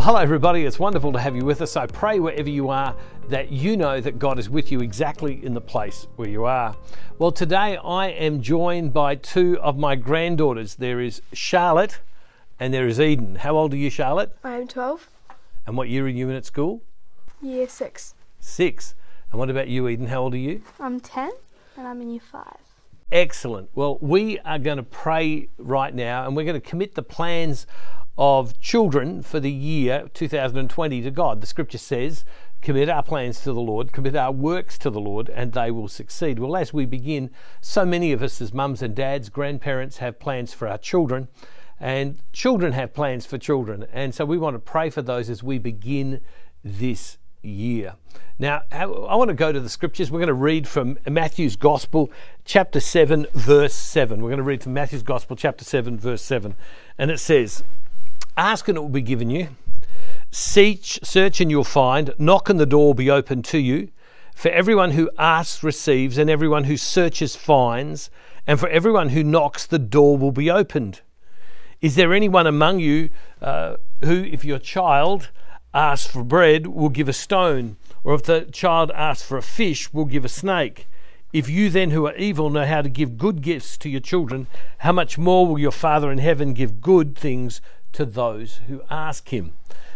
Well, hello, everybody. It's wonderful to have you with us. I pray wherever you are that you know that God is with you exactly in the place where you are. Well, today I am joined by two of my granddaughters. There is Charlotte and there is Eden. How old are you, Charlotte? I'm 12, And what year are you in at school? year 6. Six. And what about you, Eden? How old are you? I'm 10 and I'm in year 5. Excellent. Well, we are going to pray right now and we're going to commit the plans of children for the year 2020 to God. The scripture says, commit our plans to the Lord, commit our works to the Lord, and they will succeed. Well, as we begin, so many of us as mums and dads, grandparents have plans for our children, and children have plans for children. And so we want to pray for those as we begin this year. Now, I want to go to the scriptures. We're going to read from Matthew's Gospel, chapter 7, verse 7. We're going to read from Matthew's Gospel, chapter 7, verse 7. And it says, Ask and it will be given you. Search, search and you'll find. Knock and the door will be opened to you. For everyone who asks receives, and everyone who searches finds, and for everyone who knocks, the door will be opened. Is there anyone among you uh, who, if your child asks for bread, will give a stone? Or if the child asks for a fish, will give a snake? If you then, who are evil, know how to give good gifts to your children, how much more will your Father in heaven give good things to those who ask him?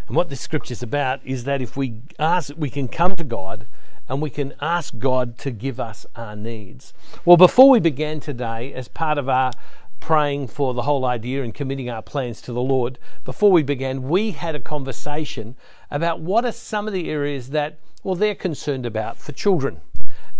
And what this scripture is about is that if we ask, we can come to God and we can ask God to give us our needs. Well, before we began today, as part of our praying for the whole idea and committing our plans to the Lord, before we began, we had a conversation about what are some of the areas that, well, they're concerned about for children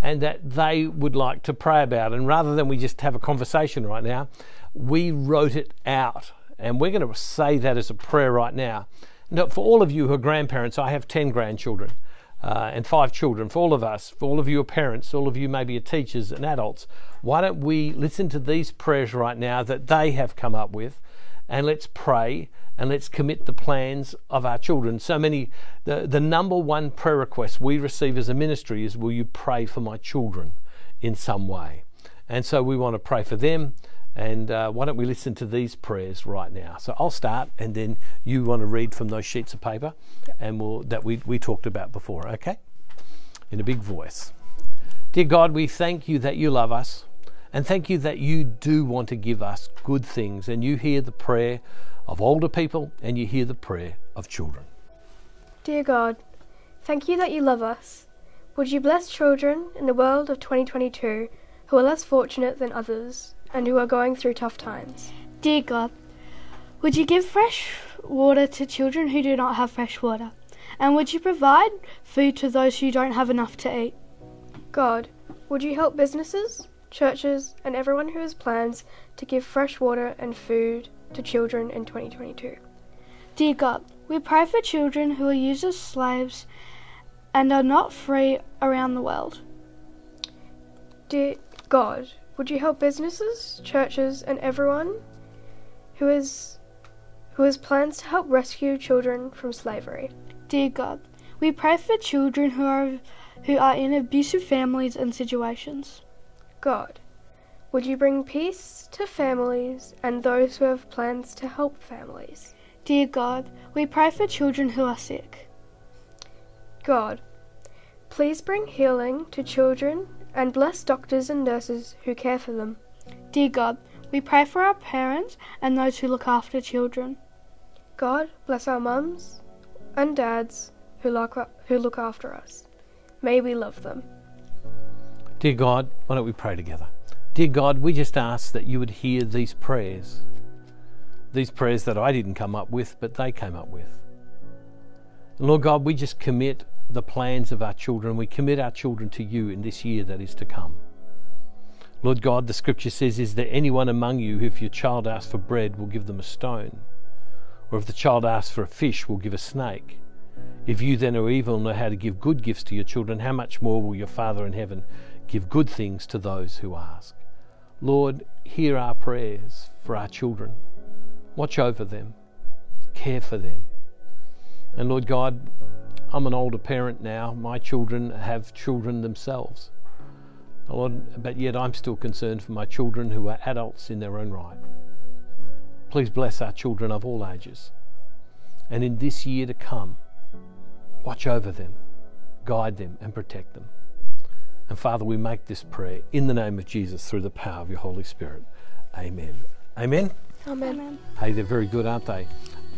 and that they would like to pray about. And rather than we just have a conversation right now, we wrote it out. And we're going to say that as a prayer right now. Now, for all of you who are grandparents, I have 10 grandchildren uh, and five children. For all of us, for all of you are parents, all of you maybe are teachers and adults, why don't we listen to these prayers right now that they have come up with and let's pray and let's commit the plans of our children. So many, the, the number one prayer request we receive as a ministry is, Will you pray for my children in some way? And so we want to pray for them. And uh, why don't we listen to these prayers right now? So I'll start, and then you want to read from those sheets of paper, and we'll, that we, we talked about before, okay? In a big voice. Dear God, we thank you that you love us, and thank you that you do want to give us good things, and you hear the prayer of older people, and you hear the prayer of children. Dear God, thank you that you love us. Would you bless children in the world of 2022 who are less fortunate than others and who are going through tough times? Dear God, would you give fresh water to children who do not have fresh water? And would you provide food to those who don't have enough to eat? God, would you help businesses, churches, and everyone who has plans to give fresh water and food to children in 2022? Dear God, we pray for children who are used as slaves and are not free around the world. Dear God, would you help businesses, churches, and everyone who is who has plans to help rescue children from slavery? Dear God, we pray for children who are who are in abusive families and situations. God, would you bring peace to families and those who have plans to help families? Dear God, we pray for children who are sick. God, please bring healing to children and bless doctors and nurses who care for them. Dear God, we pray for our parents and those who look after children. God, bless our mums and dads who look, who look after us. May we love them. Dear God, why don't we pray together? Dear God, we just ask that you would hear these prayers. These prayers that I didn't come up with, but they came up with. Lord God, we just commit the plans of our children. We commit our children to you in this year that is to come. Lord God, the scripture says, Is there anyone among you who, if your child asks for bread, will give them a stone? Or if the child asks for a fish, will give a snake? If you then are evil know how to give good gifts to your children, how much more will your Father in heaven give good things to those who ask? Lord, hear our prayers for our children. Watch over them. Care for them. And Lord God, I'm an older parent now. My children have children themselves. Lord, but yet I'm still concerned for my children who are adults in their own right. Please bless our children of all ages. And in this year to come, watch over them, guide them, and protect them. And Father, we make this prayer in the name of Jesus through the power of your Holy Spirit. Amen. Amen. Amen. Amen. Hey, they're very good, aren't they?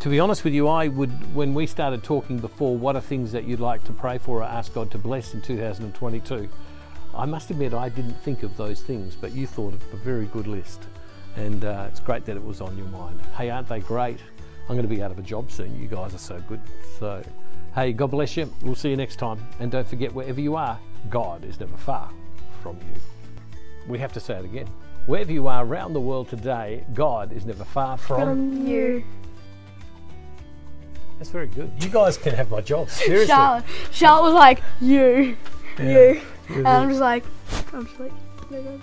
To be honest with you, I would, when we started talking before, what are things that you'd like to pray for or ask God to bless in 2022? I must admit, I didn't think of those things, but you thought of a very good list. And uh, it's great that it was on your mind. Hey, aren't they great? I'm going to be out of a job soon. You guys are so good. So, hey, God bless you. We'll see you next time. And don't forget, wherever you are, God is never far from you. We have to say it again. Wherever you are around the world today, God is never far from. From you. That's very good. You guys can have my job. Seriously. Charlotte, Charlotte was like, you. Yeah. You. And I'm just like, I'm just like, no, no.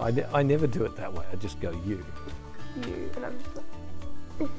I, ne- I never do it that way. I just go you. You. And I'm just like,